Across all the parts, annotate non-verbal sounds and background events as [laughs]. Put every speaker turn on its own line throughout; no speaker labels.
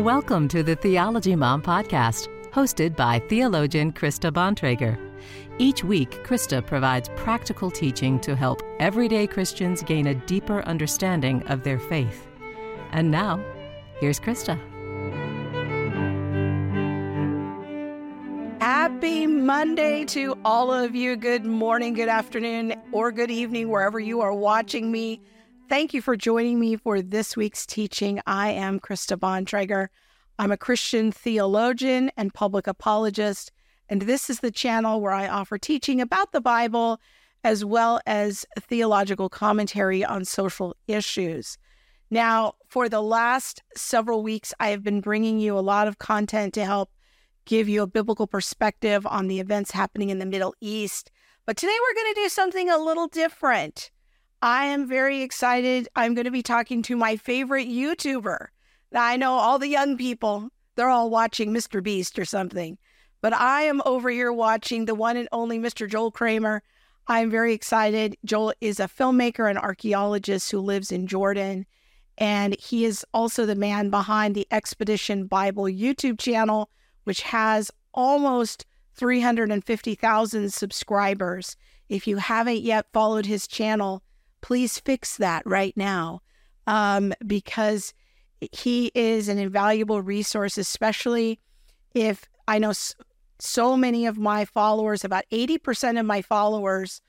Welcome to the Theology Mom Podcast, hosted by theologian Krista Bontrager. Each week, Krista provides practical teaching to help everyday Christians gain a deeper understanding of their faith. And now, here's Krista.
Happy Monday to all of you. Good morning, good afternoon, or good evening, wherever you are watching me. Thank you for joining me for this week's teaching. I am Krista Bontrager. I'm a Christian theologian and public apologist, and this is the channel where I offer teaching about the Bible as well as theological commentary on social issues. Now, for the last several weeks, I have been bringing you a lot of content to help give you a biblical perspective on the events happening in the Middle East. But today we're going to do something a little different. I am very excited. I'm going to be talking to my favorite YouTuber. I know all the young people, they're all watching Mr. Beast or something, but I am over here watching the one and only Mr. Joel Kramer. I'm very excited. Joel is a filmmaker and archaeologist who lives in Jordan, and he is also the man behind the Expedition Bible YouTube channel, which has almost 350,000 subscribers. If you haven't yet followed his channel, please fix that right now um, because he is an invaluable resource, especially if I know so many of my followers, about 80% of my followers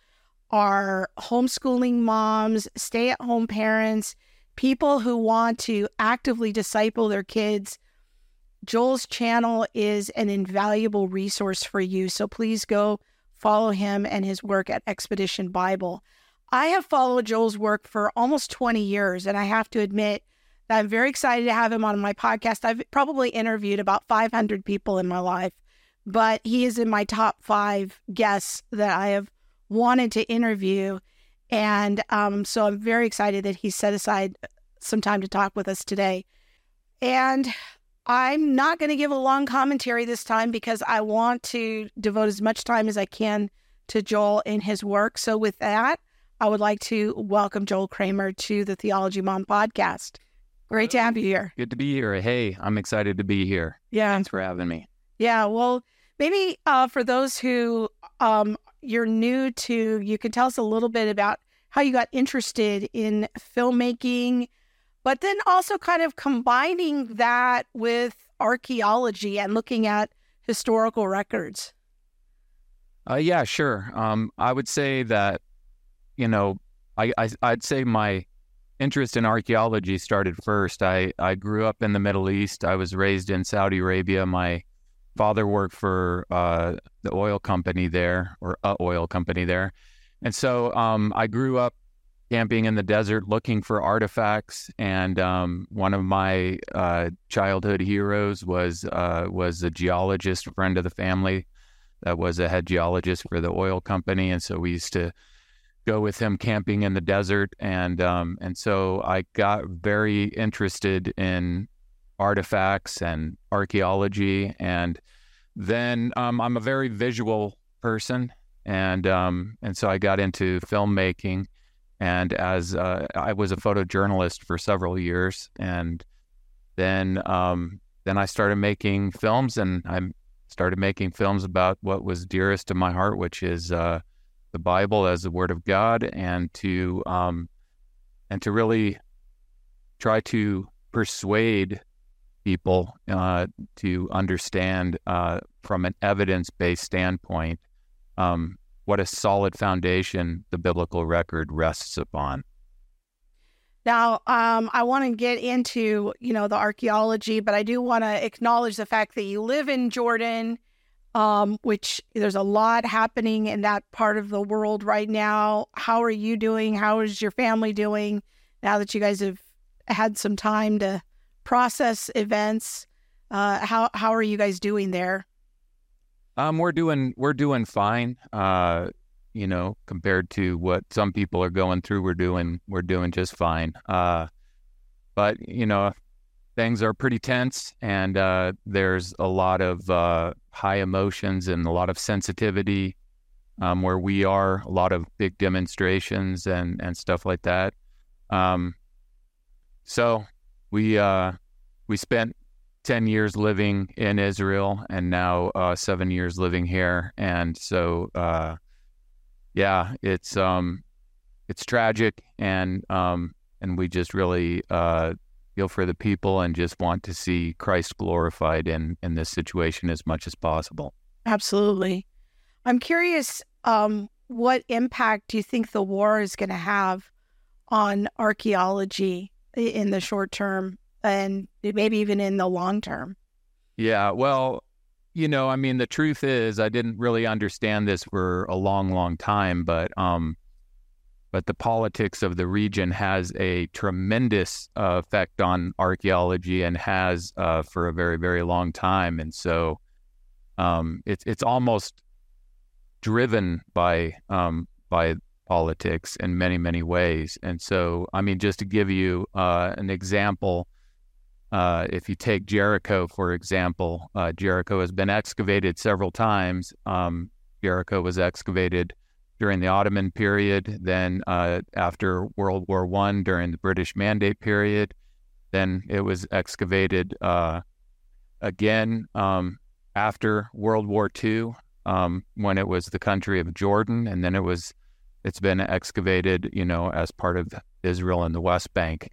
are homeschooling moms, stay at home parents, people who want to actively disciple their kids. Joel's channel is an invaluable resource for you. So please go follow him and his work at Expedition Bible. I have followed Joel's work for almost 20 years, and I have to admit that I'm very excited to have him on my podcast. I've probably interviewed about 500 people in my life, but he is in my top five guests that I have wanted to interview. And um, so I'm very excited that he set aside some time to talk with us today. And I'm not going to give a long commentary this time because I want to devote as much time as I can to Joel and his work. So, with that, I would like to welcome Joel Kramer to the Theology Mom podcast. Great to have you here.
Good to be here. Hey, I'm excited to be here.
Yeah.
Thanks for having me.
Yeah. Well, maybe uh, for those who um, you're new to, you can tell us a little bit about how you got interested in filmmaking, but then also kind of combining that with archaeology and looking at historical records.
Uh, yeah, sure. Um, I would say that you know, I, I I'd say my interest in archaeology started first. I, I grew up in the Middle East. I was raised in Saudi Arabia. My father worked for uh, the oil company there, or a oil company there, and so um, I grew up camping in the desert, looking for artifacts. And um, one of my uh, childhood heroes was uh, was a geologist, a friend of the family, that was a head geologist for the oil company, and so we used to go with him camping in the desert, and um, and so I got very interested in artifacts and archaeology, and then um, I'm a very visual person, and um, and so I got into filmmaking, and as uh, I was a photojournalist for several years, and then um, then I started making films, and I started making films about what was dearest to my heart, which is uh, the Bible as the Word of God, and to um, and to really try to persuade people uh, to understand uh, from an evidence-based standpoint um, what a solid foundation the biblical record rests upon.
Now, um, I want to get into you know the archaeology, but I do want to acknowledge the fact that you live in Jordan um, which there's a lot happening in that part of the world right now. How are you doing? How is your family doing now that you guys have had some time to process events? Uh, how how are you guys doing there?
Um, we're doing we're doing fine. Uh, you know, compared to what some people are going through, we're doing we're doing just fine. Uh, but you know, things are pretty tense, and uh, there's a lot of uh, high emotions and a lot of sensitivity. Um, where we are, a lot of big demonstrations and and stuff like that. Um, so we uh, we spent 10 years living in Israel and now uh, seven years living here. And so, uh, yeah, it's um, it's tragic, and um, and we just really uh, feel for the people and just want to see Christ glorified in in this situation as much as possible.
Absolutely. I'm curious, um, what impact do you think the war is going to have on archaeology in the short term and maybe even in the long term?
Yeah, well, you know, I mean, the truth is, I didn't really understand this for a long, long time, but um, but the politics of the region has a tremendous uh, effect on archaeology and has uh, for a very, very long time, and so um, it's it's almost driven by um, by politics in many, many ways. And so, I mean, just to give you uh, an example, uh, if you take Jericho, for example, uh, Jericho has been excavated several times. Um, Jericho was excavated during the Ottoman period, then uh, after World War One during the British Mandate period, then it was excavated uh, again um, after World War II um, when it was the country of Jordan, and then it was it's been excavated, you know, as part of Israel and the West Bank.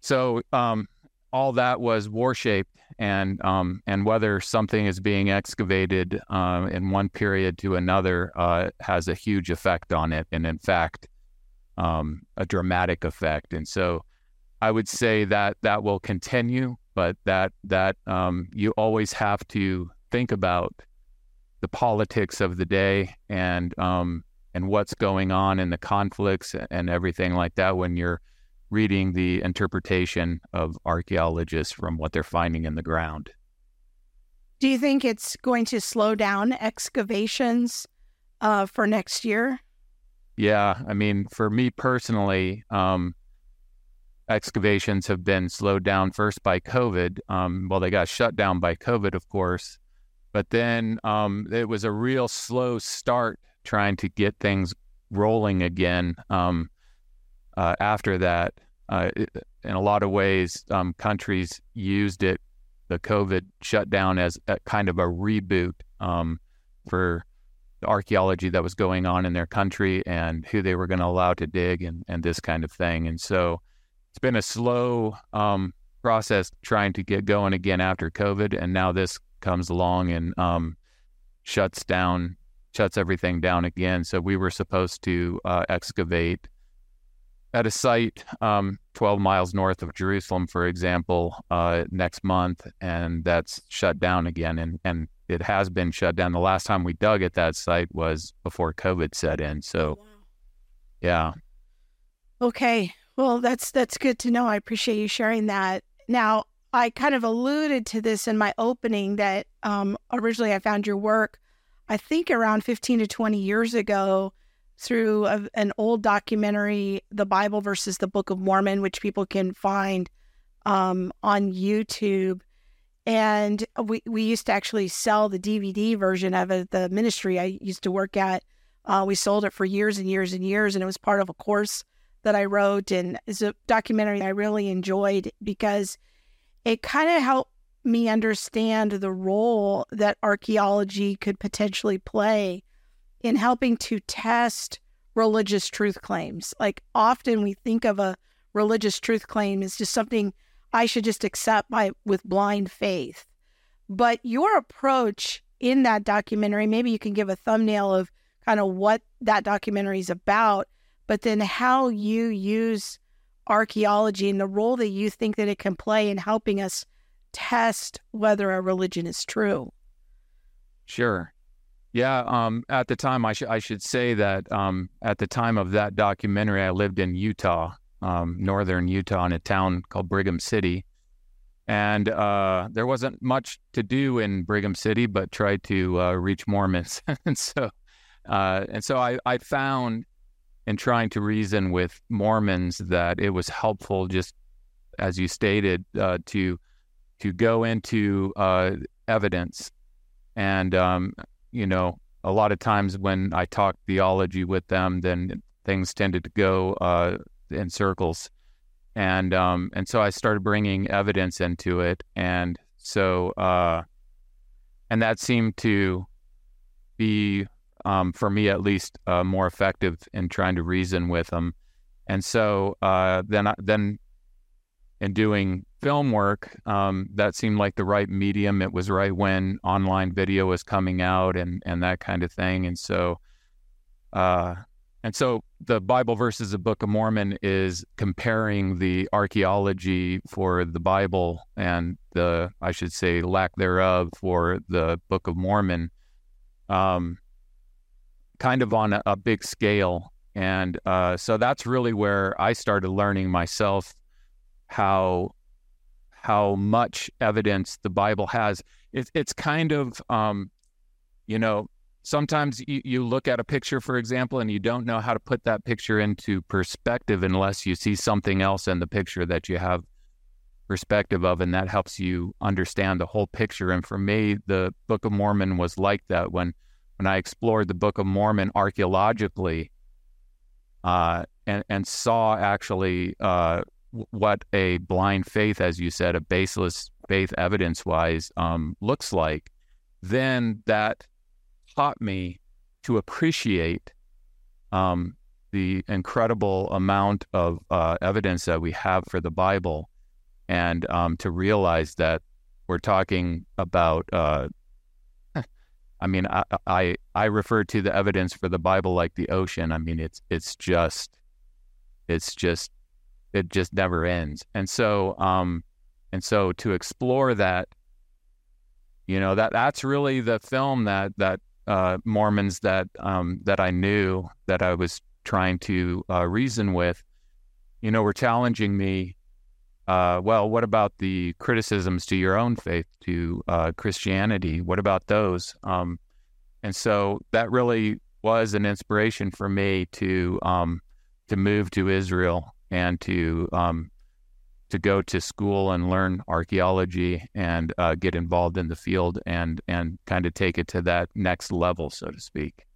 So um, all that was war shaped, and um, and whether something is being excavated uh, in one period to another uh, has a huge effect on it, and in fact, um, a dramatic effect. And so, I would say that that will continue, but that that um, you always have to think about the politics of the day and um, and what's going on in the conflicts and everything like that when you're reading the interpretation of archaeologists from what they're finding in the ground.
Do you think it's going to slow down excavations uh, for next year?
Yeah, I mean, for me personally, um, excavations have been slowed down first by COVID. Um, well, they got shut down by COVID, of course, but then um, it was a real slow start trying to get things rolling again. Um, uh, after that, uh, it, in a lot of ways, um, countries used it, the COVID shutdown, as a, kind of a reboot um, for the archaeology that was going on in their country and who they were going to allow to dig and, and this kind of thing. And so it's been a slow um, process trying to get going again after COVID. And now this comes along and um, shuts down shuts everything down again. So we were supposed to uh, excavate at a site um, 12 miles north of Jerusalem, for example, uh, next month, and that's shut down again. And, and it has been shut down. The last time we dug at that site was before COVID set in. So, oh, wow. yeah.
Okay. Well, that's that's good to know. I appreciate you sharing that. Now, I kind of alluded to this in my opening that um, originally I found your work I think around 15 to 20 years ago through a, an old documentary, The Bible versus the Book of Mormon, which people can find um, on YouTube. And we, we used to actually sell the DVD version of it, the ministry I used to work at. Uh, we sold it for years and years and years, and it was part of a course that I wrote. And it's a documentary I really enjoyed because it kind of helped me understand the role that archaeology could potentially play in helping to test religious truth claims. Like often we think of a religious truth claim as just something I should just accept by with blind faith. But your approach in that documentary, maybe you can give a thumbnail of kind of what that documentary is about, but then how you use archaeology and the role that you think that it can play in helping us test whether a religion is true.
Sure. Yeah. Um, at the time, I, should I should say that um, at the time of that documentary, I lived in Utah, um, northern Utah, in a town called Brigham City. And uh, there wasn't much to do in Brigham City, but try to uh, reach Mormons. [laughs] and so, uh, and so I, I found in trying to reason with Mormons that it was helpful, just as you stated, uh, to to go into uh, evidence. And, um, you know, a lot of times when I talk theology with them, then things tended to go uh, in circles. And, um, and so I started bringing evidence into it. And So, uh, and that seemed to be, um, for me at least, uh, more effective in trying to reason with them. And so uh, then, I, then in doing film work, um, that seemed like the right medium. It was right when online video was coming out and and that kind of thing. And so, uh, and so the Bible versus the Book of Mormon is comparing the archaeology for the Bible and the, I should say, lack thereof for the Book of Mormon, um, kind of on a, a big scale. And uh, so that's really where I started learning myself how how much evidence the Bible has. It, it's kind of, um, you know, sometimes you, you look at a picture, for example, and you don't know how to put that picture into perspective unless you see something else in the picture that you have perspective of, and that helps you understand the whole picture. And for me, the Book of Mormon was like that when when I explored the Book of Mormon archaeologically, uh, and and saw actually uh, what a blind faith, as you said, a baseless faith, evidence wise, um, looks like, then that taught me to appreciate um, the incredible amount of uh, evidence that we have for the Bible, and um, to realize that we're talking about. Uh, [laughs] I mean, I, I I refer to the evidence for the Bible like the ocean. I mean, it's it's just it's just it just never ends. And so, um, and so to explore that, you know, that that's really the film that that uh, Mormons that um, that I knew that I was trying to uh, reason with, you know, were challenging me. Uh, well, what about the criticisms to your own faith, to uh, Christianity? What about those? Um, and so that really was an inspiration for me to um, to move to Israel and to um, to go to school and learn archaeology and uh, get involved in the field and and kind of take it to that next level, so to speak.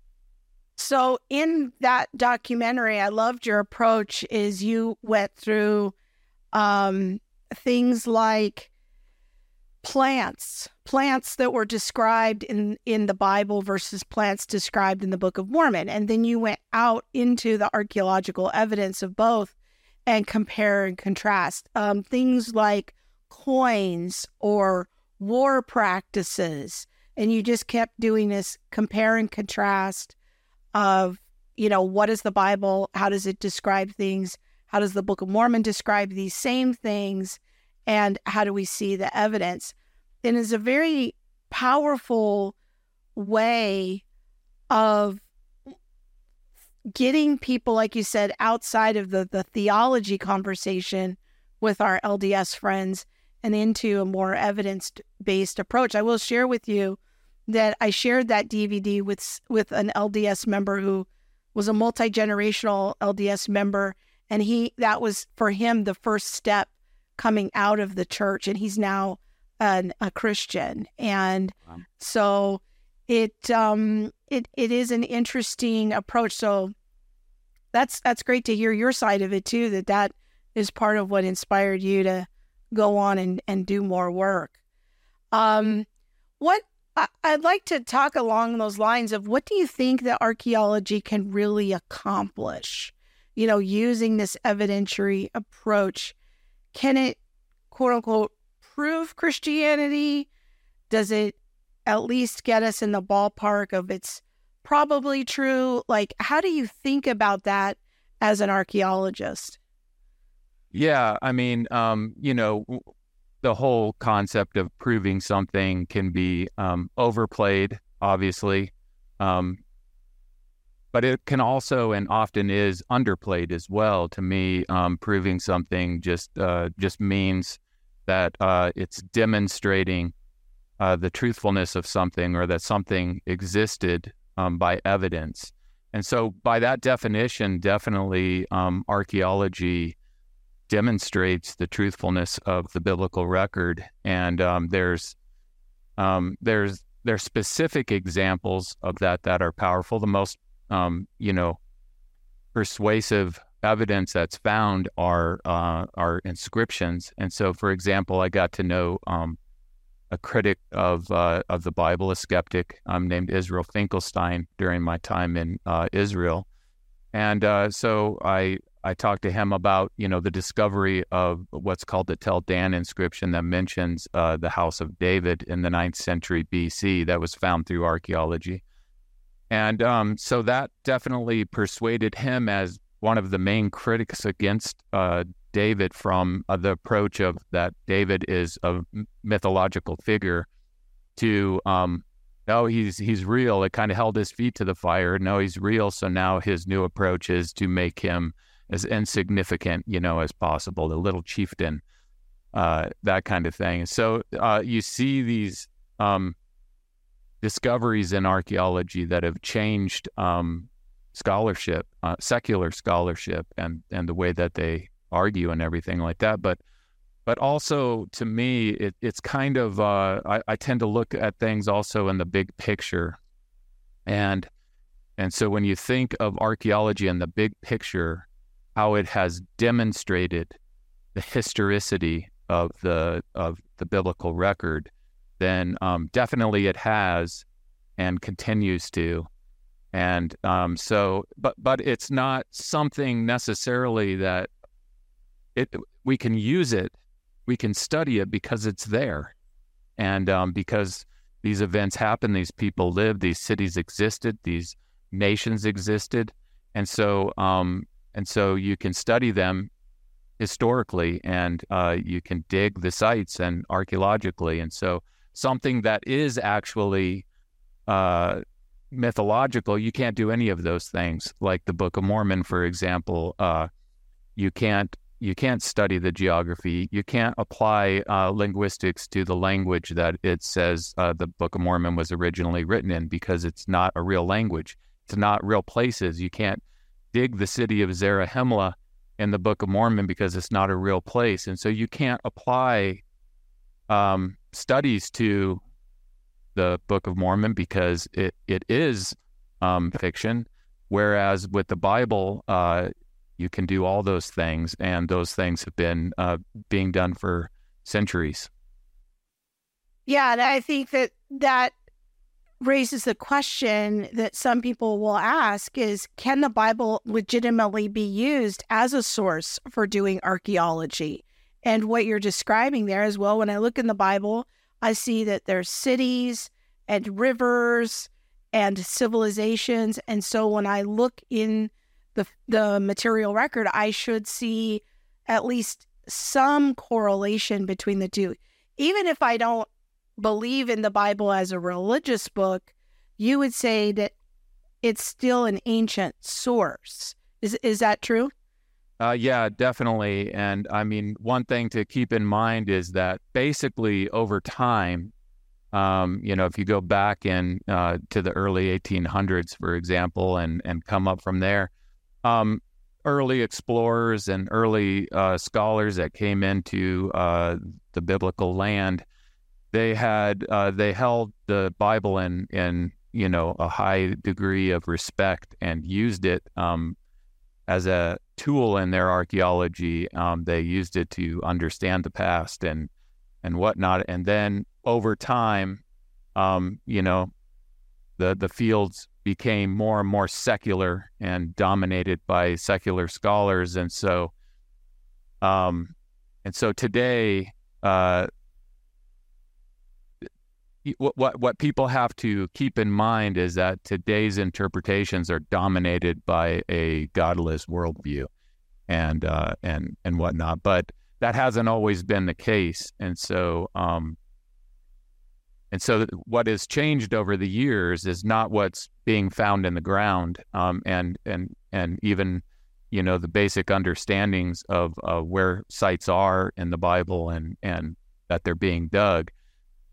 So in that documentary, I loved your approach. Is you went through um, things like plants, plants that were described in in the Bible versus plants described in the Book of Mormon, and then you went out into the archaeological evidence of both and compare and contrast. Um, things like coins or war practices. And you just kept doing this compare and contrast of, you know, what is the Bible? How does it describe things? How does the Book of Mormon describe these same things? And how do we see the evidence? And it's a very powerful way of getting people, like you said, outside of the, the theology conversation with our LDS friends and into a more evidence based approach. I will share with you that I shared that DVD with with an LDS member who was a multi generational LDS member, and he that was for him the first step coming out of the church, and he's now an, a Christian, and wow. so it um it it is an interesting approach. So that's that's great to hear your side of it too. That that is part of what inspired you to go on and and do more work. Um, what I, I'd like to talk along those lines of what do you think that archaeology can really accomplish? You know, using this evidentiary approach, can it quote unquote prove Christianity? Does it at least get us in the ballpark of its probably true? Like, how do you think about that as an archaeologist?
Yeah, I mean, um, you know, the whole concept of proving something can be um, overplayed, obviously, um, but it can also and often is underplayed as well. To me, um, proving something just uh, just means that uh, it's demonstrating uh, the truthfulness of something or that something existed um, by evidence. And so, by that definition, definitely um, archaeology demonstrates the truthfulness of the biblical record. And um, there's um, there's there's specific examples of that that are powerful. The most um, you know persuasive evidence that's found are uh, are inscriptions. And so, for example, I got to know um, a critic of uh, of the Bible, a skeptic um, named Israel Finkelstein during my time in uh, Israel, and uh, so I I talked to him about you know the discovery of what's called the Tel Dan inscription that mentions uh, the house of David in the 9th century BC that was found through archaeology, and um, so that definitely persuaded him as one of the main critics against uh, David from uh, the approach of that David is a mythological figure to um, no, he's he's real. It kind of held his feet to the fire. No, he's real. So now his new approach is to make him as insignificant, you know, as possible, the little chieftain, uh, that kind of thing. So uh, you see these um, discoveries in archaeology that have changed um, scholarship, uh, secular scholarship, and and the way that they argue and everything like that. But but also to me, it, it's kind of uh, I, I tend to look at things also in the big picture, and and so when you think of archaeology in the big picture, how it has demonstrated the historicity of the of the biblical record, then um, definitely it has and continues to. And um, so, but but it's not something necessarily that it we can use it, we can study it because it's there, and um, because these events happen, these people lived, these cities existed, these nations existed, and so um, and so you can study them historically, and uh, you can dig the sites and archaeologically, and so something that is actually uh, mythological, you can't do any of those things. Like the Book of Mormon, for example, uh, you can't you can't study the geography. You can't apply uh, linguistics to the language that it says uh, the Book of Mormon was originally written in because it's not a real language. It's not real places. You can't dig the city of Zarahemla in the Book of Mormon because it's not a real place. And so you can't apply um, studies to the Book of Mormon because it, it is um, fiction. Whereas with the Bible, uh, you can do all those things, and those things have been uh, being done for centuries.
Yeah, and I think that that raises the question that some people will ask is can the Bible legitimately be used as a source for doing archaeology? And what you're describing there as well, when I look in the Bible, I see that there's cities and rivers and civilizations. And so when I look in the the material record, I should see at least some correlation between the two. Even if I don't believe in the Bible as a religious book, you would say that it's still an ancient source. Is is that true?
Uh, yeah, definitely. And I mean, one thing to keep in mind is that basically over time, um, you know, if you go back in uh, to the early 1800s, for example, and and come up from there, um, early explorers and early uh, scholars that came into uh, the biblical land, they had uh, they held the Bible in in you know a high degree of respect and used it um, as a tool in their archaeology. Um, they used it to understand the past and and whatnot. And then over time, um, you know, the the fields became more and more secular and dominated by secular scholars, and so, um, and so today, uh, what, what people have to keep in mind is that today's interpretations are dominated by a godless worldview, and uh, and and whatnot. But that hasn't always been the case, and so um, and so, what has changed over the years is not what's being found in the ground, um, and and and even, you know, the basic understandings of uh, where sites are in the Bible and and that they're being dug,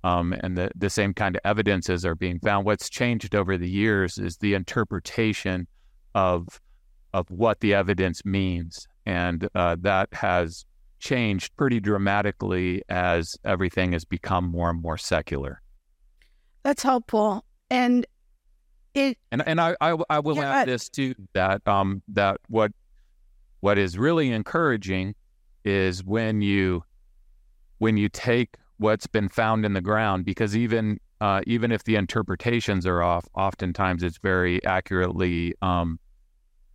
um, and the the same kind of evidences are being found. What's changed over the years is the interpretation of of what the evidence means, and uh, that has changed pretty dramatically as everything has become more and more secular.
That's helpful. And it
and and I I, I will yeah, add this too that um that what what is really encouraging is when you when you take what's been found in the ground because even uh, even if the interpretations are off, oftentimes it's very accurately um,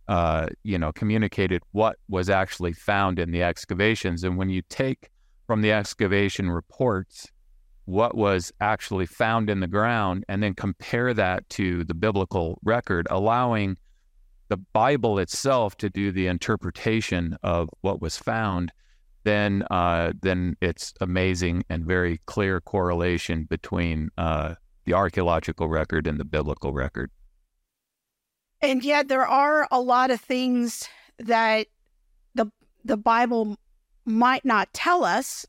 uh, you know communicated what was actually found in the excavations. And when you take from the excavation reports what was actually found in the ground and then compare that to the biblical record, allowing the Bible itself to do the interpretation of what was found, then uh, then it's amazing and very clear correlation between uh, the archaeological record and the biblical record.
And yet, there are a lot of things that the the Bible might not tell us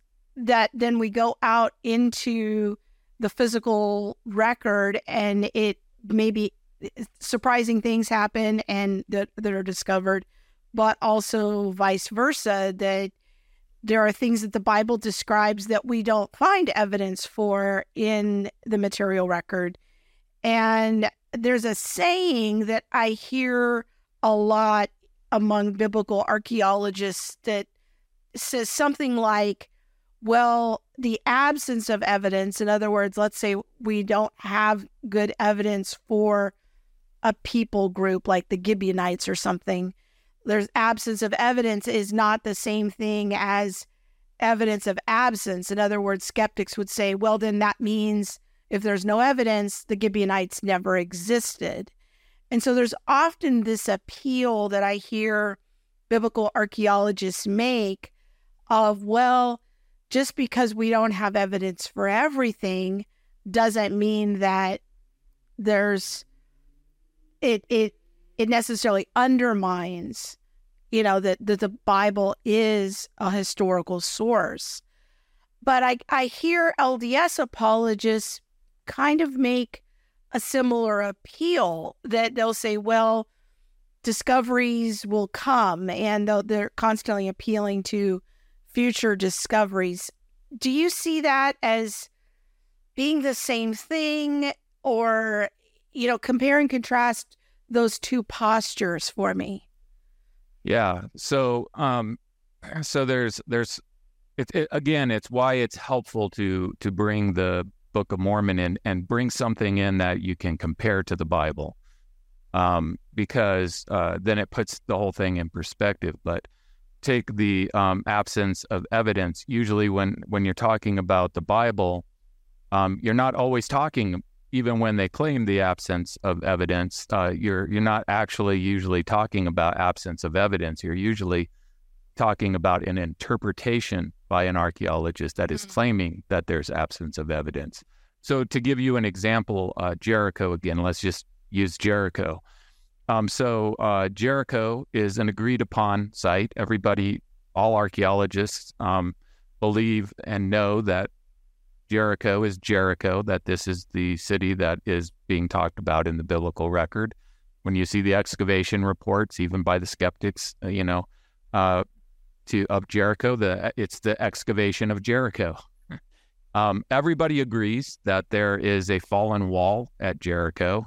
that then we go out into the physical record and it maybe surprising things happen and that, that are discovered, but also vice versa, that there are things that the Bible describes that we don't find evidence for in the material record. And there's a saying that I hear a lot among biblical archaeologists that says something like, well, the absence of evidence, in other words, let's say we don't have good evidence for a people group like the Gibeonites or something, there's absence of evidence is not the same thing as evidence of absence. In other words, skeptics would say, well, then that means if there's no evidence, the Gibeonites never existed. And so there's often this appeal that I hear biblical archaeologists make of, well, just because we don't have evidence for everything doesn't mean that there's it it it necessarily undermines you know that, that the bible is a historical source. But i i hear lds apologists kind of make a similar appeal that they'll say well discoveries will come and they're constantly appealing to future discoveries do you see that as being the same thing or you know, compare and contrast those two postures for me.
Yeah. So, um, [clears throat] so there's there's it, it, again, it's why it's helpful to to bring the Book of Mormon in and bring something in that you can compare to the Bible, um, because uh, then it puts the whole thing in perspective. But take the um, absence of evidence. Usually, when when you're talking about the Bible, um, you're not always talking even when they claim the absence of evidence, uh, you're you're not actually usually talking about absence of evidence. You're usually talking about an interpretation by an archaeologist that is mm-hmm. claiming that there's absence of evidence. So, to give you an example, uh, Jericho again. Let's just use Jericho. Um, so, uh, Jericho is an agreed upon site. Everybody, all archaeologists, um, believe and know that Jericho is Jericho, that this is the city that is being talked about in the biblical record. When you see the excavation reports, even by the skeptics, uh, you know, uh, to of Jericho, the it's the excavation of Jericho. [laughs] Um, everybody agrees that there is a fallen wall at Jericho,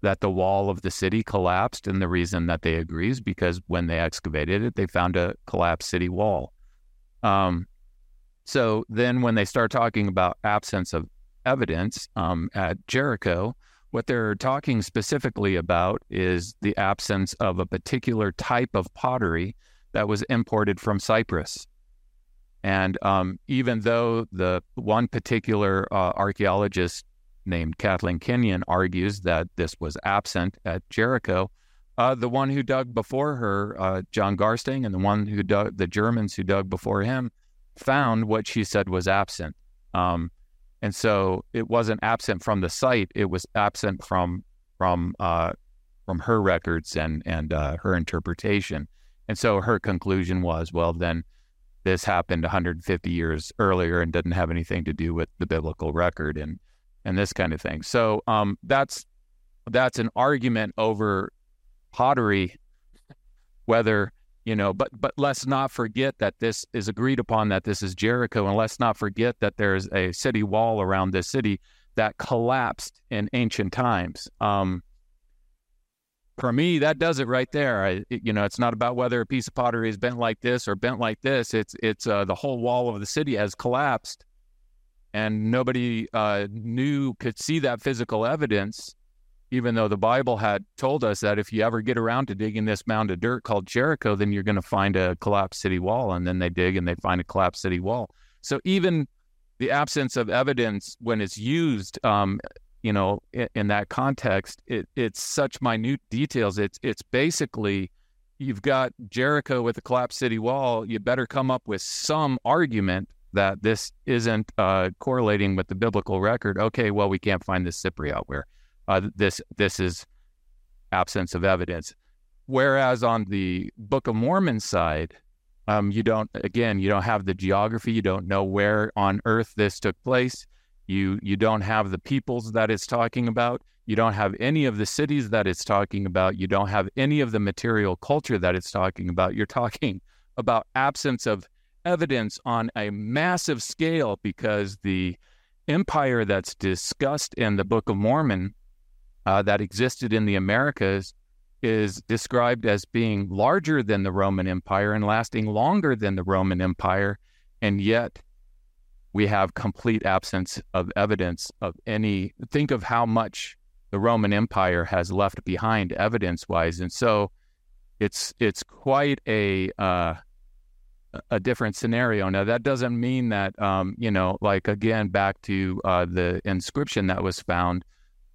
that the wall of the city collapsed, and the reason that they agree is because when they excavated it, they found a collapsed city wall. Um, so then, when they start talking about absence of evidence um, at Jericho, what they're talking specifically about is the absence of a particular type of pottery that was imported from Cyprus. And um, even though the one particular uh, archaeologist named Kathleen Kenyon argues that this was absent at Jericho, uh, the one who dug before her, uh, John Garstang, and the one who dug, the Germans who dug before him, found what she said was absent. Um, and so it wasn't absent from the site; it was absent from from uh, from her records and and uh, her interpretation. And so her conclusion was, well, then this happened 150 years earlier and didn't have anything to do with the biblical record and and this kind of thing. So um, that's that's an argument over pottery, whether you know but but let's not forget that this is agreed upon that this is jericho and let's not forget that there's a city wall around this city that collapsed in ancient times. Um, for me that does it right there. I, you know it's not about whether a piece of pottery is bent like this or bent like this. It's it's uh, the whole wall of the city has collapsed and nobody uh, knew could see that physical evidence even though the bible had told us that if you ever get around to digging this mound of dirt called jericho then you're going to find a collapsed city wall and then they dig and they find a collapsed city wall. So even the absence of evidence when it's used um, you know in, in that context it, it's such minute details. It's it's basically you've got jericho with a collapsed city wall. You better come up with some argument that this isn't uh, correlating with the biblical record. Okay, well, we can't find this Cypriot ware uh, this this is absence of evidence. Whereas on the Book of Mormon side, um, you don't again you don't have the geography. You don't know where on earth this took place. You you don't have the peoples that it's talking about. You don't have any of the cities that it's talking about. You don't have any of the material culture that it's talking about. You're talking [laughs] about absence of evidence on a massive scale because the empire that's discussed in the Book of Mormon uh, that existed in the Americas is described as being larger than the Roman Empire and lasting longer than the Roman Empire. And yet we have complete absence of evidence of any. Think of how much the Roman Empire has left behind evidence wise. And so it's it's quite a uh, a different scenario. Now, that doesn't mean that, um, you know, like again, back to uh, the inscription that was found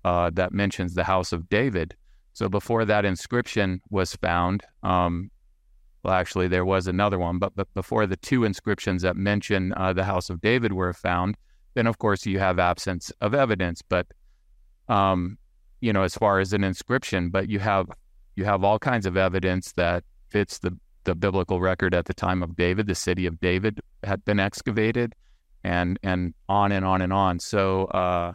uh, that mentions the house of David. So before that inscription was found, um, well, actually, there was another one, but, but before the two inscriptions that mention uh, the house of David were found, then of course you have absence of evidence. But, um, you know, as far as an inscription, but you have you have all kinds of evidence that fits the the biblical record at the time of David. The city of David had been excavated, and and on and on and on. So uh,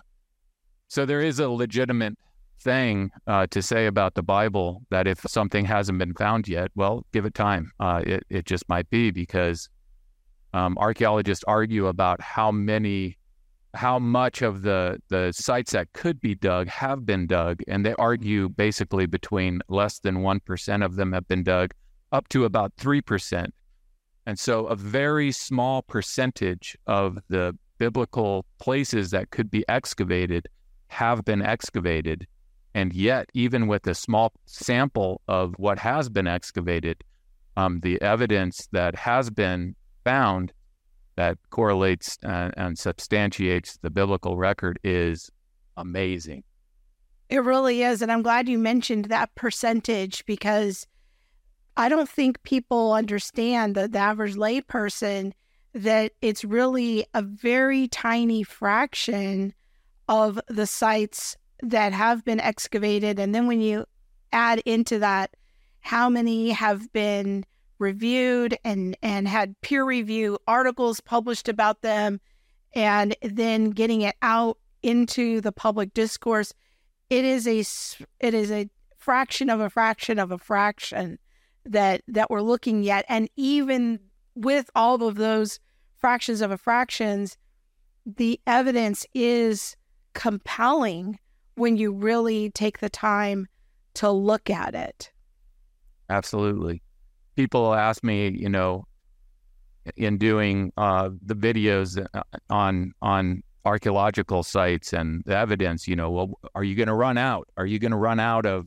so there is a legitimate thing uh, to say about the Bible that if something hasn't been found yet, well, give it time. Uh, it it just might be because um, archaeologists argue about how many. How much of the, the sites that could be dug have been dug, and they argue basically between less than 1% of them have been dug up to about 3%. And so a very small percentage of the biblical places that could be excavated have been excavated. And yet, even with a small sample of what has been excavated, um, the evidence that has been found that correlates and, and substantiates the biblical record is amazing.
It really is. And I'm glad you mentioned that percentage because I don't think people understand the, the average layperson that it's really a very tiny fraction of the sites that have been excavated. And then when you add into that how many have been reviewed and, and had peer review articles published about them, and then getting it out into the public discourse, it is a it is a fraction of a fraction of a fraction that that we're looking at and even with all of those fractions of a fractions the evidence is compelling when you really take the time to look at it.
Absolutely. People ask me you know in doing uh, the videos uh, on on archaeological sites and the evidence you know well are you going to run out? Are you going to run out of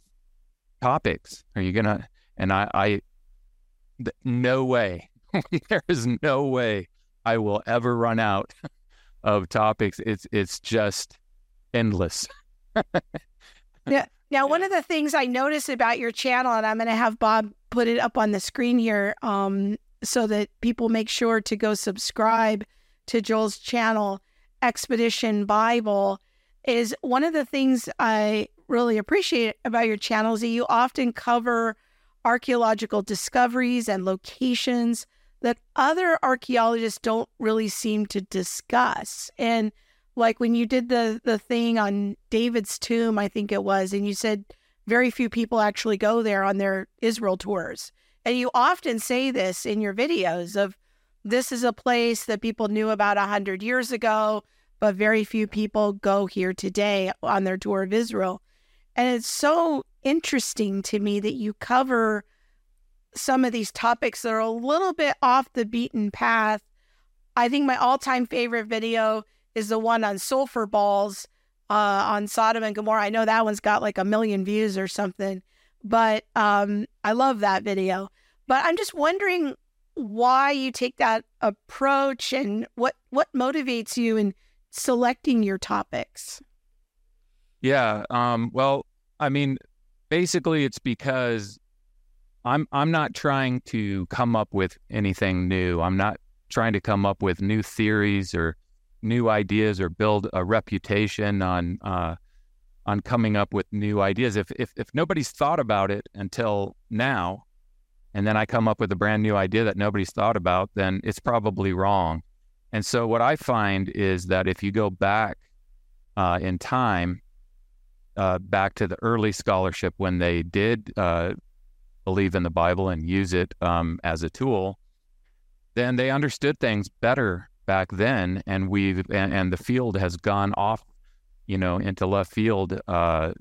topics? Are you going to and I, I no way, [laughs] there is no way I will ever run out [laughs] of topics. It's it's just endless. [laughs]
yeah. Now, one of the things I notice about your channel, and I'm going to have Bob put it up on the screen here, um, so that people make sure to go subscribe to Joel's channel, Expedition Bible, is one of the things I really appreciate about your channel is that you often cover archaeological discoveries and locations that other archaeologists don't really seem to discuss. And like when you did the the thing on David's tomb, I think it was, and you said very few people actually go there on their Israel tours. And you often say this in your videos of this is a place that people knew about a hundred years ago, but very few people go here today on their tour of Israel. And it's so interesting to me that you cover some of these topics that are a little bit off the beaten path. I think my all time favorite video is the one on sulfur balls uh, on Sodom and Gomorrah. I know that one's got like a million views or something, but um, I love that video. But I'm just wondering why you take that approach and what what motivates you in selecting your topics.
Yeah. Um, well, I mean, basically, it's because I'm I'm not trying to come up with anything new. I'm not trying to come up with new theories or new ideas or build a reputation on uh, on coming up with new ideas. If, if if nobody's thought about it until now, and then I come up with a brand new idea that nobody's thought about, then it's probably wrong. And so what I find is that if you go back uh, in time, uh, back to the early scholarship when they did uh, believe in the Bible and use it um, as a tool, then they understood things better back then, and we've and, and the field has gone off, you know, into left field, uh,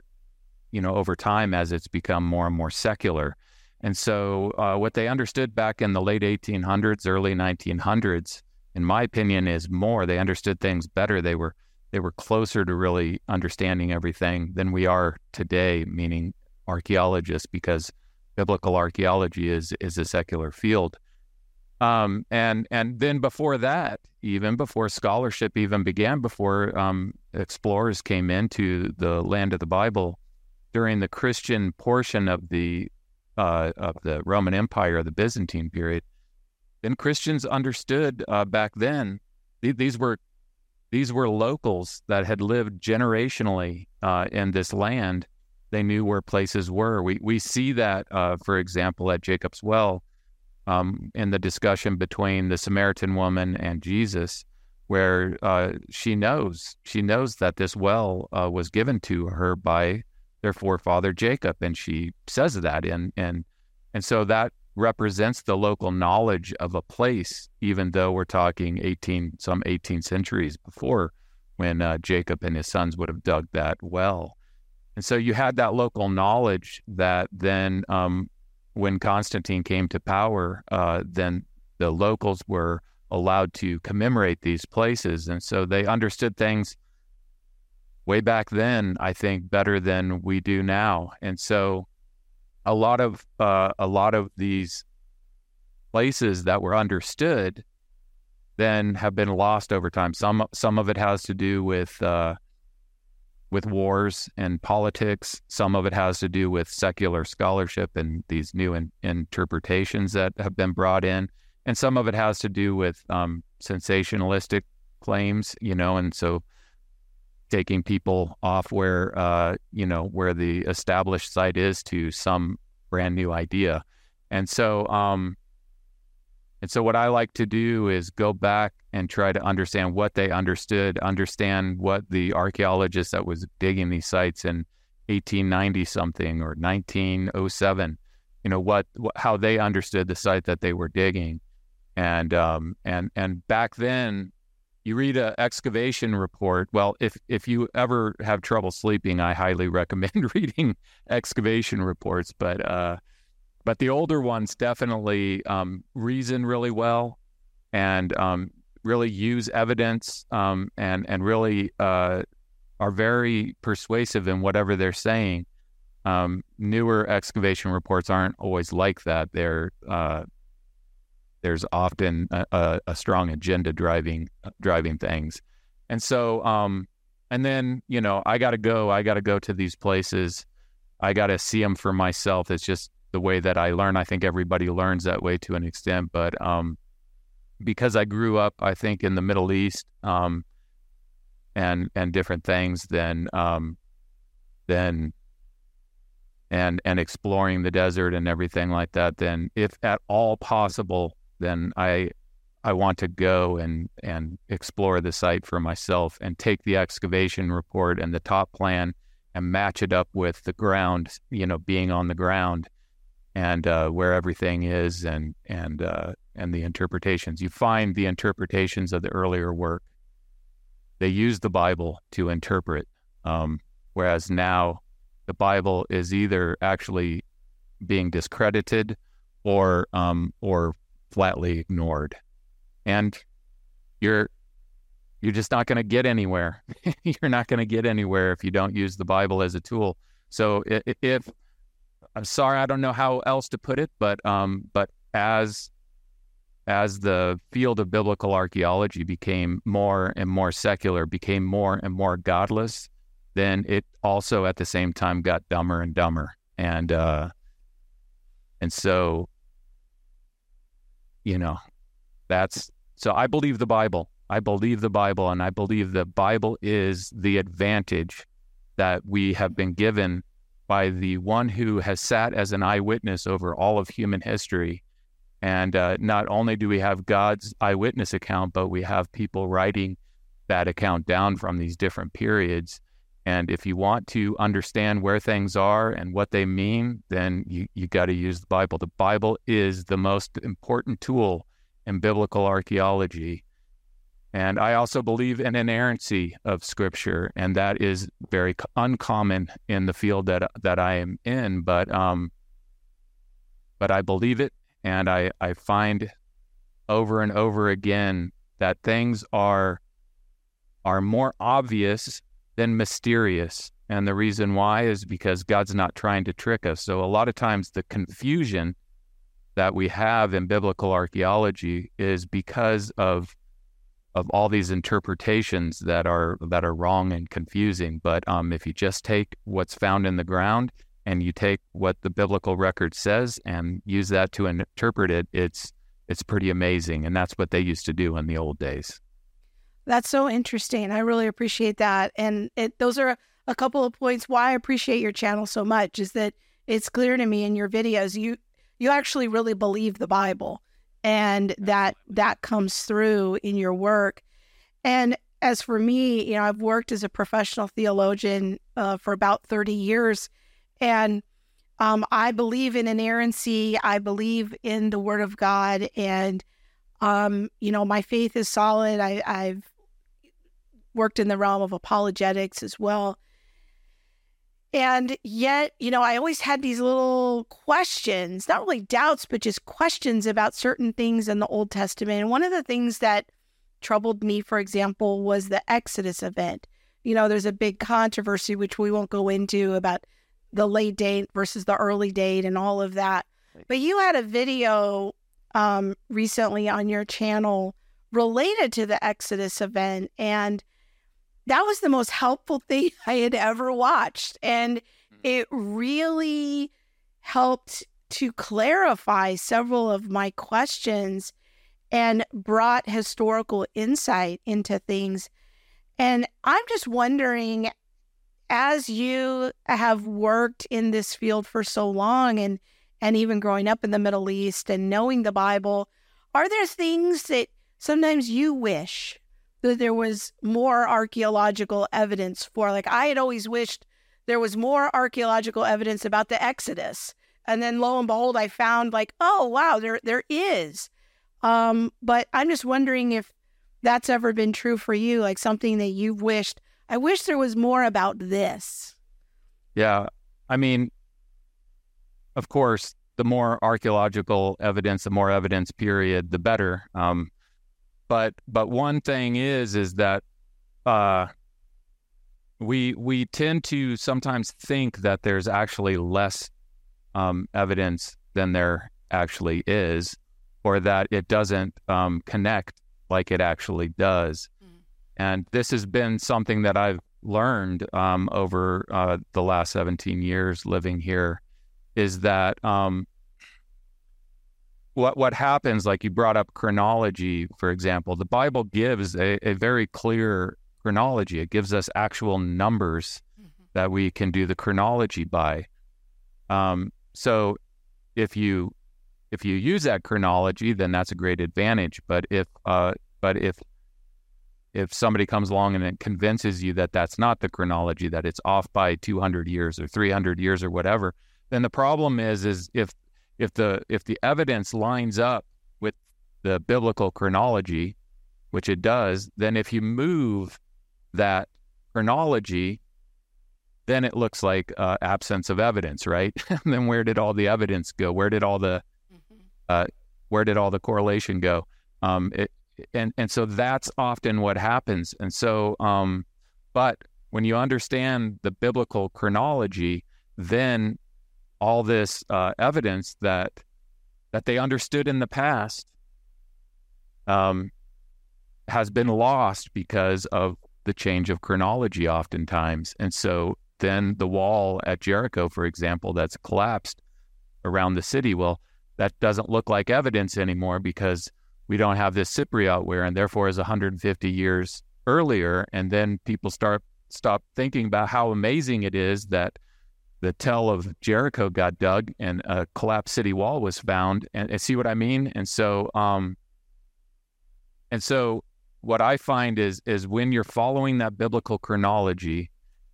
you know, over time as it's become more and more secular. And so, uh, what they understood back in the late 1800s, early 1900s, in my opinion, is more. They understood things better. They were they were closer to really understanding everything than we are today. Meaning archaeologists, because biblical archaeology is is a secular field. Um, and and then before that, even before scholarship even began, before um, explorers came into the land of the Bible, during the Christian portion of the uh, of the Roman Empire, the Byzantine period, then Christians understood uh, back then th- these were these were locals that had lived generationally uh, in this land. They knew where places were. We we see that, uh, for example, at Jacob's Well um, in the discussion between the Samaritan woman and Jesus, where uh, she knows she knows that this well uh, was given to her by their forefather Jacob, and she says that, and and and so that represents the local knowledge of a place, even though we're talking eighteen some eighteen centuries before, when uh, Jacob and his sons would have dug that well. And so you had that local knowledge that then um, when Constantine came to power, uh, then the locals were allowed to commemorate these places. And so they understood things way back then, I think, better than we do now. And so a lot of uh, a lot of these places that were understood then have been lost over time. Some some of it has to do with uh, with wars and politics. Some of it has to do with secular scholarship and these new in, interpretations that have been brought in. And some of it has to do with um, sensationalistic claims, you know, and so taking people off where, uh, you know, where the established site is to some brand new idea. And so, um, and so, what I like to do is go back and try to understand what they understood, understand what the archaeologist that was digging these sites in 1890 something or 1907, you know, what, how they understood the site that they were digging, and um, and and back then, you read an excavation report. Well, if if you ever have trouble sleeping, I highly [laughs] recommend reading excavation reports, but. Uh, but the older ones definitely um, reason really well and um, really use evidence um, and and really uh, are very persuasive in whatever they're saying. Um, newer excavation reports aren't always like that. They're uh, there's often a, a, strong agenda driving driving things, and so um, and then you know I got to go. I got to go to these places. I got to see them for myself. It's just the way that I learn. I think everybody learns that way to an extent, but um, because I grew up, I think in the Middle East, um, and and different things, then um, then and and exploring the desert and everything like that. Then, if at all possible, then I I want to go and and explore the site for myself and take the excavation report and the top plan and match it up with the ground, you know, being on the ground and uh, where everything is and and uh, and the interpretations. You find the interpretations of the earlier work. They use the Bible to interpret, um, whereas now the Bible is either actually being discredited or um, or flatly ignored. And you're you're just not going to get anywhere. [laughs] you're not going to get anywhere if you don't use the Bible as a tool. So if I'm sorry, I don't know how else to put it, but um, but as as the field of biblical archaeology became more and more secular, became more and more godless, then it also at the same time got dumber and dumber. And uh, and so, you know, that's so I believe the Bible. I believe the Bible, and I believe the Bible is the advantage that we have been given by the one who has sat as an eyewitness over all of human history. And uh, not only do we have God's eyewitness account, but we have people writing that account down from these different periods. And if you want to understand where things are and what they mean, then you, you got to use the Bible. The Bible is the most important tool in biblical archaeology. And I also believe in inerrancy of Scripture, and that is very uncommon in the field that that I am in. But um, but I believe it, and I I find over and over again that things are are more obvious than mysterious. And the reason why is because God's not trying to trick us. So a lot of times the confusion that we have in biblical archaeology is because of of all these interpretations that are that are wrong and confusing. But um, if you just take what's found in the ground and you take what the biblical record says and use that to interpret it, it's it's pretty amazing, and that's what they used to do in the old days.
That's so interesting. I really appreciate that, and it, those are a couple of points why I appreciate your channel so much. Is that it's clear to me in your videos you you actually really believe the Bible and that that comes through in your work. And as for me, you know, I've worked as a professional theologian uh, for about 30 years, and um, I believe in inerrancy. I believe in the Word of God, and um, you know, my faith is solid. I, I've worked in the realm of apologetics as well. And yet, you know, I always had these little questions, not really doubts, but just questions about certain things in the Old Testament. And one of the things that troubled me, for example, was the Exodus event. You know, there's a big controversy, which we won't go into, about the late date versus the early date and all of that. But you had a video um, recently on your channel related to the Exodus event. And that was the most helpful thing [laughs] I had ever watched. And hmm. it really helped to clarify several of my questions and brought historical insight into things. And I'm just wondering, as you have worked in this field for so long and and even growing up in the Middle East and knowing the Bible, are there things that sometimes you wish that there was more archaeological evidence for. Like I had always wished there was more archaeological evidence about the Exodus. And then lo and behold, I found like, oh wow, there there is. Um, but I'm just wondering if that's ever been true for you, like something that you've wished. I wish there was more about this.
Yeah. I mean, of course, the more archaeological evidence, the more evidence period, the better. Um, but but one thing is is that uh, we we tend to sometimes think that there's actually less um, evidence than there actually is, or that it doesn't um, connect like it actually does. Mm. And this has been something that I've learned um, over uh, the last 17 years living here, is that um, what what happens, like you brought up chronology, for example, the Bible gives a, a very clear chronology. It gives us actual numbers mm-hmm. that we can do the chronology by. Um, so if you if you use that chronology, then that's a great advantage. But if uh, but if if somebody comes along and it convinces you that that's not the chronology, that it's off by 200 years or 300 years or whatever, then the problem is is if if the if the evidence lines up with the biblical chronology, which it does, then if you move that chronology, then it looks like uh, absence of evidence, right? [laughs] then where did all the evidence go? Where did all the mm-hmm. uh, where did all the correlation go? Um, it, and and so that's often what happens. And so, um, but when you understand the biblical chronology, then all this uh, evidence that that they understood in the past um, has been lost because of the change of chronology, oftentimes. And so then the wall at Jericho, for example, that's collapsed around the city, well, that doesn't look like evidence anymore because we don't have this Cypriot ware, and therefore is 150 years earlier. And then people start stop thinking about how amazing it is that the tell of Jericho got dug and a collapsed city wall was found. And, and see what I mean? And so, um, and so what I find is is when you're following that biblical chronology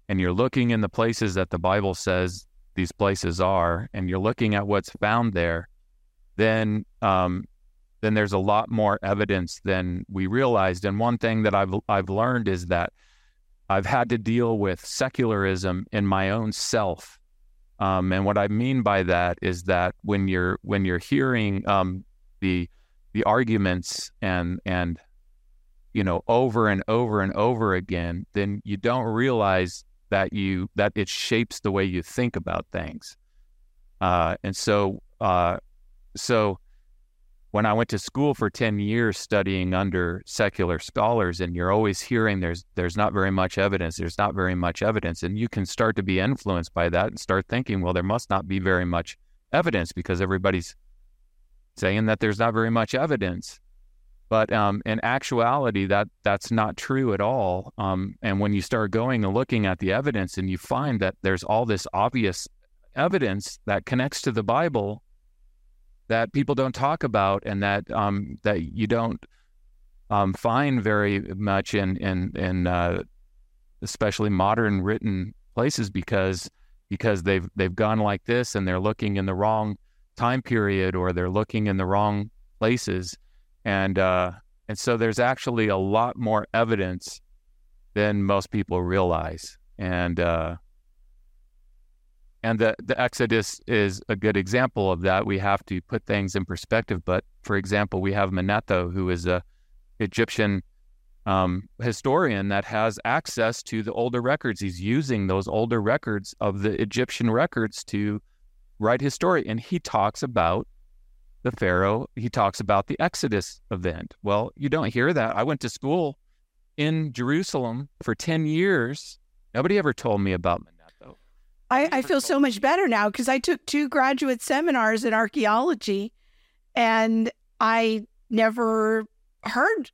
and you're looking in the places that the Bible says these places are, and you're looking at what's found there, then um, then there's a lot more evidence than we realized. And one thing that I've I've learned is that I've had to deal with secularism in my own self. Um, and what I mean by that is that when you're when you're hearing um, the the arguments and and you know over and over and over again, then you don't realize that you that it shapes the way you think about things. Uh, and so uh, so when I went to school for 10 years studying under secular scholars and you're always hearing there's there's not very much evidence there's not very much evidence and you can start to be influenced by that and start thinking well there must not be very much evidence because everybody's saying that there's not very much evidence. But um, in actuality that that's not true at all. Um, and when you start going and looking at the evidence and you find that there's all this obvious evidence that connects to the Bible that people don't talk about and that um, that you don't um, find very much in in in uh, especially modern written places because because they've they've gone like this and they're looking in the wrong time period or they're looking in the wrong places. And uh, and so there's actually a lot more evidence than most people realize. And uh, and the, the Exodus is a good example of that. We have to put things in perspective. But for example, we have Manetho, who is a Egyptian um, historian that has access to the older records. He's using those older records of the Egyptian records to write his story. And he talks about the Pharaoh, he talks about the Exodus event. Well, you don't hear that. I went to school in Jerusalem for 10 years. Nobody ever told me about
I, I feel so much better now because I took two graduate seminars in archaeology and I never heard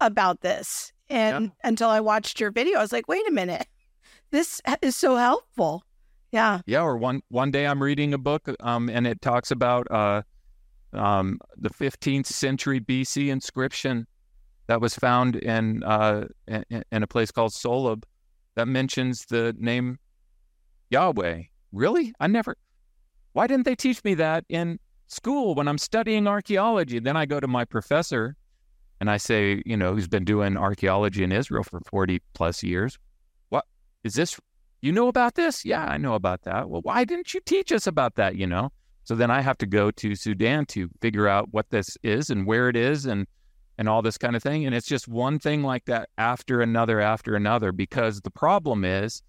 about this. And yeah. until I watched your video, I was like, wait a minute, this is so helpful. Yeah.
Yeah. Or one, one day I'm reading a book um, and it talks about uh, um, the 15th century BC inscription that was found in, uh, in, in a place called Soleb that mentions the name Yahweh. Really? I never. Why didn't they teach me that in school when I'm studying archaeology? Then I go to my professor and I say, you know, who's been doing archaeology in Israel for 40 plus years. What is this? You know about this? Yeah, I know about that. Well, why didn't you teach us about that? You know? So then I have to go to Sudan to figure out what this is and where it is and and all this kind of thing. And it's just one thing like that after another after another because the problem is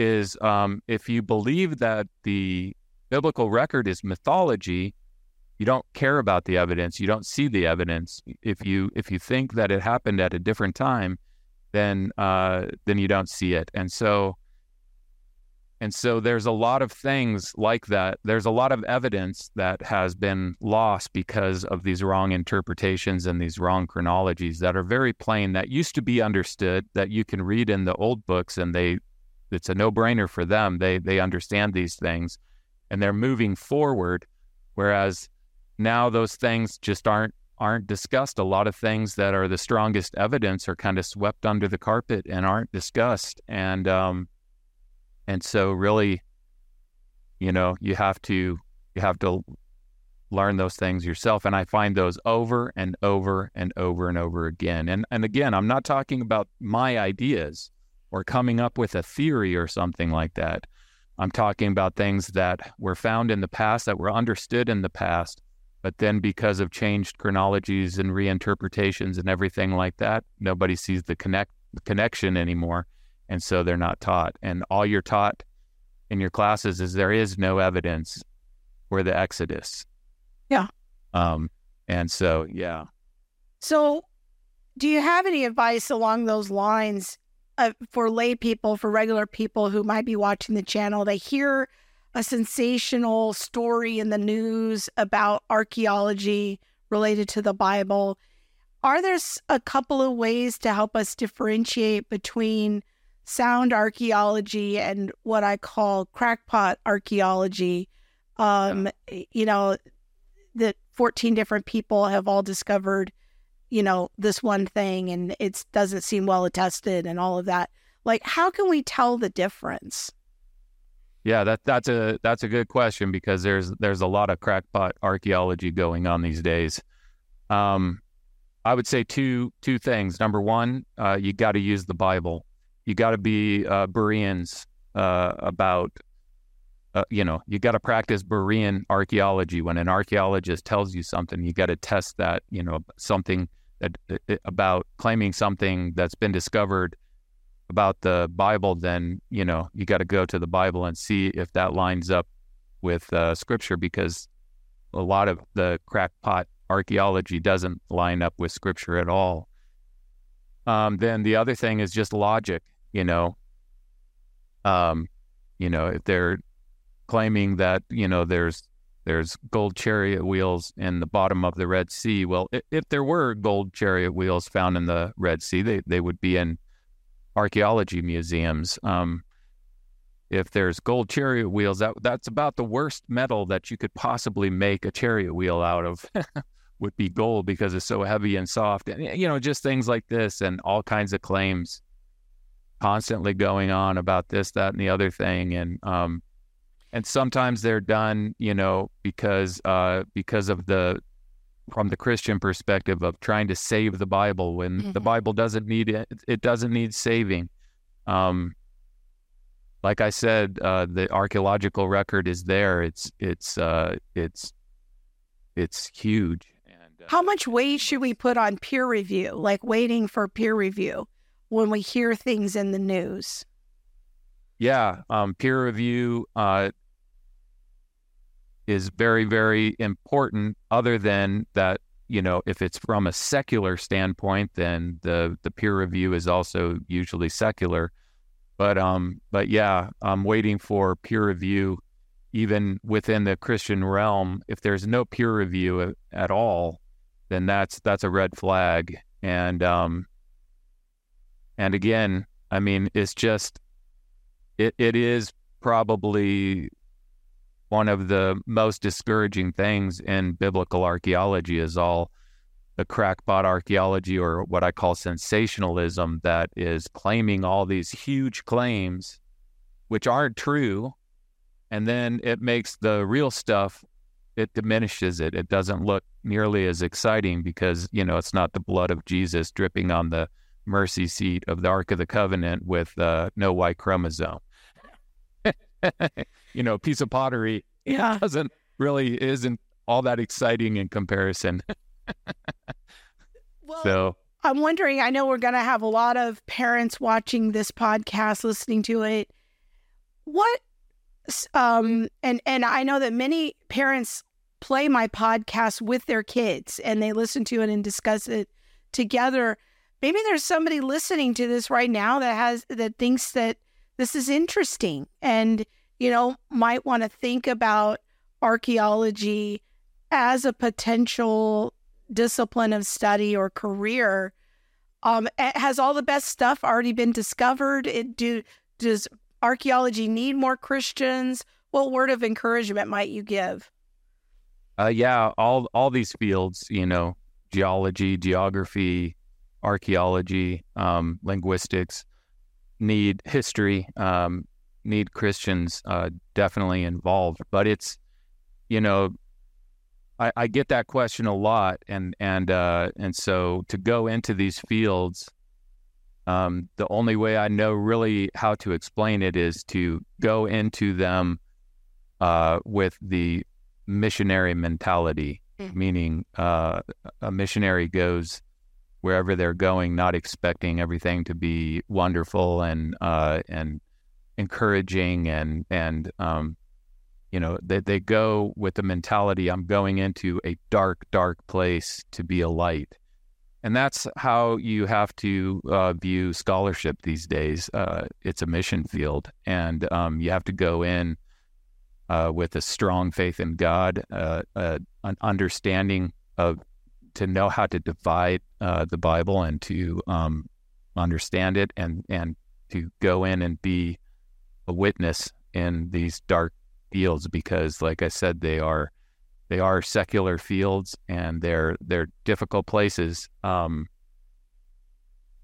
is um, if you believe that the biblical record is mythology, you don't care about the evidence. You don't see the evidence. If you if you think that it happened at a different time, then uh, then you don't see it. And so and so there's a lot of things like that. There's a lot of evidence that has been lost because of these wrong interpretations and these wrong chronologies that are very plain that used to be understood that you can read in the old books and they it's a no brainer for them. They they understand these things, and they're moving forward. Whereas now those things just aren't aren't discussed. A lot of things that are the strongest evidence are kind of swept under the carpet and aren't discussed. And um, and so really, you know, you have to you have to learn those things yourself. And I find those over and over and over and over again. And and again, I'm not talking about my ideas or coming up with a theory or something like that. I'm talking about things that were found in the past, that were understood in the past, but then because of changed chronologies and reinterpretations and everything like that, nobody sees the connect the connection anymore, and so they're not taught. And all you're taught in your classes is there is no evidence for the Exodus.
Yeah.
Um, and so yeah.
So, do you have any advice along those lines uh, for lay people, for regular people who might be watching the channel? They hear a sensational story in the news about archaeology related to the Bible. Are there a couple of ways to help us differentiate between sound archaeology and what I call crackpot archaeology? Um. You know, that 14 different people have all discovered, you know, this one thing and it doesn't seem well attested and all of that. Like, how can we tell the difference?
Yeah, that that's a that's a good question because there's there's a lot of crackpot archaeology going on these days. Um, I would say two two things. Number one, uh, you got to use the Bible. You got to be uh, Bereans uh, about. Uh, you know, you got to practice Berean archaeology. When an archaeologist tells you something, you got to test that. You know, something about claiming something that's been discovered about the Bible, then you know you got to go to the Bible and see if that lines up with uh, Scripture, because a lot of the crackpot archaeology doesn't line up with Scripture at all. Um, then the other thing is just logic. You know, um, you know if they're claiming that you know there's there's gold chariot wheels in the bottom of the Red Sea. Well, if, if there were gold chariot wheels found in the Red Sea, they they would be in archaeology museums. Um, if there's gold chariot wheels, that that's about the worst metal that you could possibly make a chariot wheel out of. [laughs] would be gold because it's so heavy and soft, and you know, just things like this, and all kinds of claims constantly going on about this, that, and the other thing, and um, and sometimes they're done, you know, because uh, because of the from the Christian perspective of trying to save the Bible when mm-hmm. the Bible doesn't need it. It doesn't need saving. Um, like I said, uh, the archaeological record is there. It's it's uh, it's it's huge.
And, uh, How much weight should we put on peer review? Like waiting for peer review when we hear things in the news.
Yeah, um, peer review. Uh, is very, very important, other than that, you know, if it's from a secular standpoint, then the, the peer review is also usually secular. But um, but yeah, I'm waiting for peer review even within the Christian realm. If there's no peer review at all, then that's that's a red flag. And um, and again, I mean, it's just it, it is probably one of the most discouraging things in biblical archaeology is all the crackpot archaeology or what I call sensationalism that is claiming all these huge claims which aren't true and then it makes the real stuff it diminishes it. It doesn't look nearly as exciting because you know it's not the blood of Jesus dripping on the mercy seat of the ark of the covenant with uh, no y chromosome [laughs] you know, piece of pottery
yeah.
doesn't really isn't all that exciting in comparison. [laughs]
well, so I'm wondering, I know we're going to have a lot of parents watching this podcast, listening to it. What, um, and, and I know that many parents play my podcast with their kids and they listen to it and discuss it together. Maybe there's somebody listening to this right now that has, that thinks that this is interesting and, you know, might want to think about archaeology as a potential discipline of study or career. Um, has all the best stuff already been discovered? It, do does archaeology need more Christians? What word of encouragement might you give?
Uh, yeah, all all these fields, you know, geology, geography, archaeology, um, linguistics, need history, um, need Christians uh, definitely involved. But it's, you know, I, I get that question a lot, and and uh, and so to go into these fields, um, the only way I know really how to explain it is to go into them uh, with the missionary mentality. mm. meaning uh, a missionary goes wherever they're going, not expecting everything to be wonderful and uh, and encouraging and and um, you know they they go with the mentality I'm going into a dark dark place to be a light, and that's how you have to uh, view scholarship these days. Uh, it's a mission field, and um, you have to go in. Uh, with a strong faith in God, uh, uh, an understanding of to know how to divide uh, the Bible and to um, understand it and and to go in and be a witness in these dark fields because, like I said, they are they are secular fields and they're they're difficult places. Um,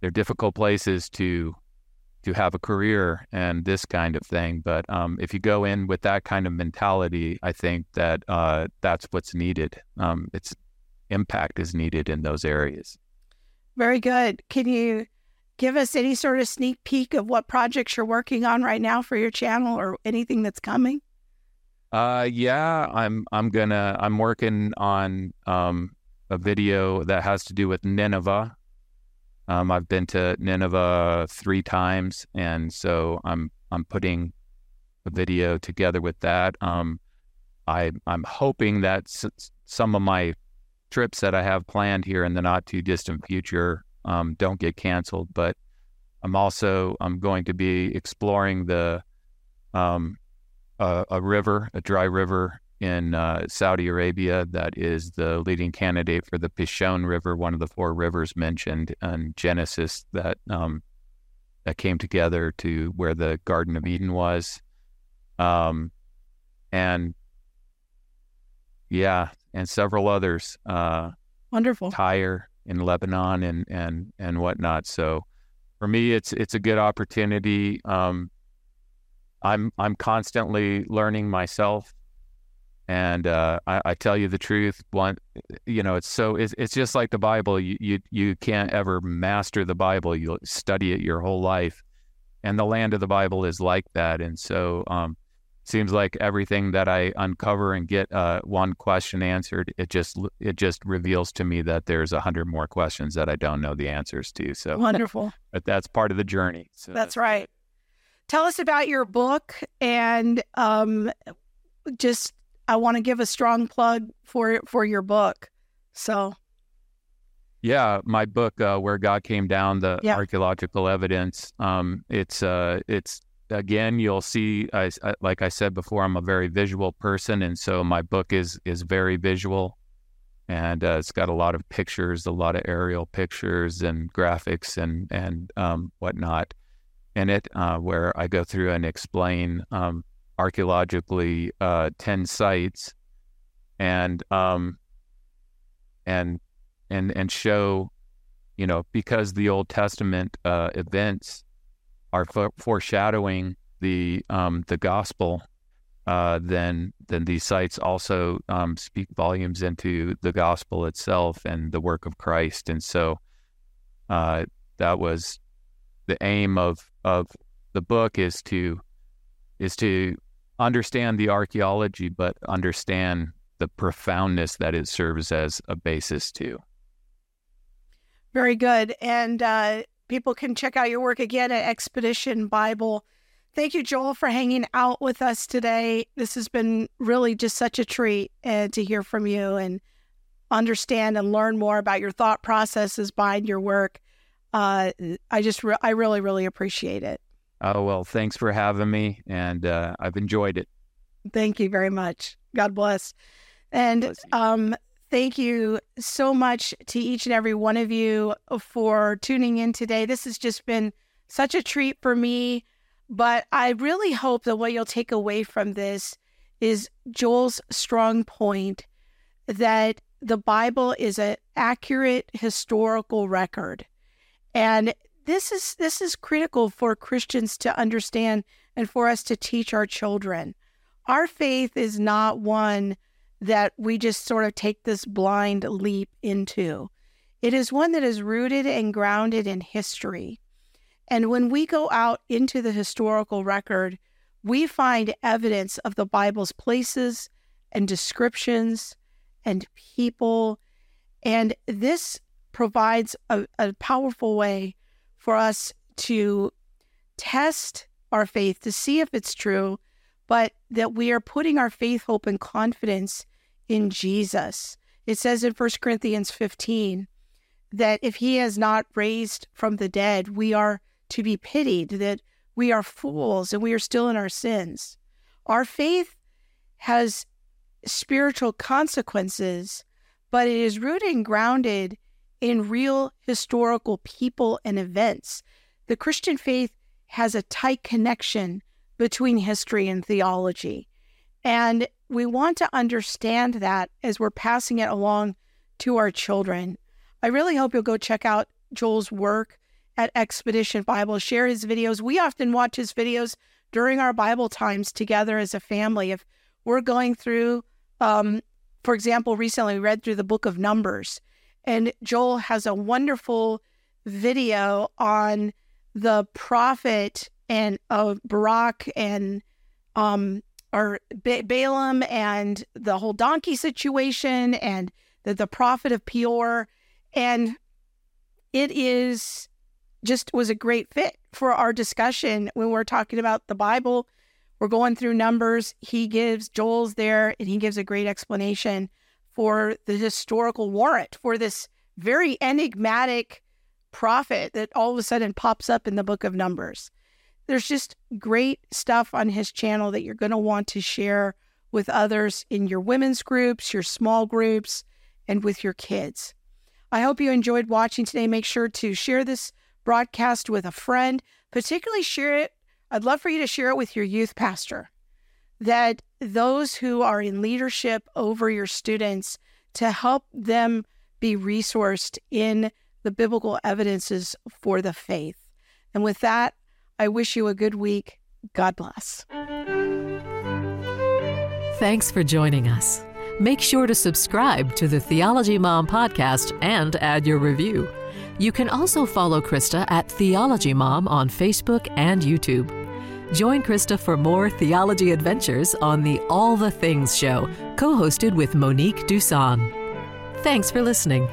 they're difficult places to to have a career and this kind of thing. But um, if you go in with that kind of mentality, I think that uh, that's what's needed. Um, it's impact is needed in those areas.
Very good. Can you give us any sort of sneak peek of what projects you're working on right now for your channel or anything that's coming?
Uh, yeah, I'm I'm gonna I'm working on um, a video that has to do with Nineveh. Um, I've been to Nineveh three times, and so I'm I'm putting a video together with that. Um, I I'm hoping that s- some of my trips that I have planned here in the not too distant future um, don't get canceled. But I'm also I'm going to be exploring the um, a, a, river, a dry river in uh, Saudi Arabia that is the leading candidate for the Pishon River, one of the four rivers mentioned in Genesis that um, that came together to where the Garden of Eden was. Um, and yeah, and several others. Uh,
Wonderful.
Tyre in Lebanon and and and whatnot. So for me, it's it's a good opportunity. Um, I'm I'm constantly learning myself, and uh, I, I, tell you the truth. One, you know, it's so it's, it's just like the Bible. You, you you can't ever master the Bible. You'll study it your whole life, and the land of the Bible is like that. And so, um, seems like everything that I uncover and get uh, one question answered, it just it just reveals to me that there's a hundred more questions that I don't know the answers to. So
wonderful. [laughs]
but that's part of the journey.
So that's, that's right. Tell us about your book and um, just I want to give a strong plug for for your book. So
yeah, my book, uh, "Where God Came Down: The yeah. Archaeological Evidence." Um, it's uh, it's again, you'll see, I, I, like I said before, I'm a very visual person, and so my book is is very visual, and uh, it's got a lot of pictures, a lot of aerial pictures and graphics and and um, whatnot in it, uh, where I go through and explain um, archaeologically uh, ten sites, and um, and and and show, you know, because the Old Testament uh, events are for- foreshadowing the um, the gospel, uh, then then these sites also um, speak volumes into the gospel itself and the work of Christ. And so uh, that was the aim of of the book is to is to understand the archaeology, but understand the profoundness that it serves as a basis to.
Very good. And uh, people can check out your work again at Expedition Bible. Thank you, Joel, for hanging out with us today. This has been really just such a treat uh, to hear from you and understand and learn more about your thought processes behind your work. Uh, I just, re- I really, really appreciate it.
Oh, well, thanks for having me. And uh, I've enjoyed it.
Thank you very much. God bless. And um, Thank you so much to each and every one of you for tuning in today. This has just been such a treat for me. But I really hope that what you'll take away from this is Joel's strong point that the Bible is an accurate historical record. And this is this is critical for Christians to understand and for us to teach our children. Our faith is not one that we just sort of take this blind leap into. It is one that is rooted and grounded in history. And when we go out into the historical record, we find evidence of the Bible's places and descriptions and people. And this provides a, a powerful way for us to test our faith to see if it's true, but that we are putting our faith, hope, and confidence in Jesus. It says in 1 Corinthians 15 that if he has not raised from the dead, we are to be pitied, that we are fools and we are still in our sins. Our faith has spiritual consequences, but it is rooted and grounded in real historical people and events. The Christian faith has a tight connection between history and theology. And we want to understand that as we're passing it along to our children. I really hope you'll go check out Joel's work at Expedition Bible, share his videos. We often watch his videos during our Bible times together as a family. If we're going through, um, for example, recently we read through the book of Numbers, and Joel has a wonderful video on the prophet and of Barak and um or ba- Balaam and the whole donkey situation and the, the prophet of Peor and it is just was a great fit for our discussion when we're talking about the Bible. We're going through numbers. He gives Joel's there and he gives a great explanation for the historical warrant for this very enigmatic prophet that all of a sudden pops up in the book of Numbers. There's just great stuff on his channel that you're going to want to share with others in your women's groups, your small groups, and with your kids. I hope you enjoyed watching today. Make sure to share this broadcast with a friend, particularly share it. I'd love for you to share it with your youth pastor. That those who are in leadership over your students to help them be resourced in the biblical evidences for the faith. And with that, I wish you a good week. God bless.
Thanks for joining us. Make sure to subscribe to the Theology Mom podcast and add your review. You can also follow Krista at Theology Mom on Facebook and YouTube. Join Krista for more theology adventures on the All the Things show, co hosted with Monique Duson. Thanks for listening.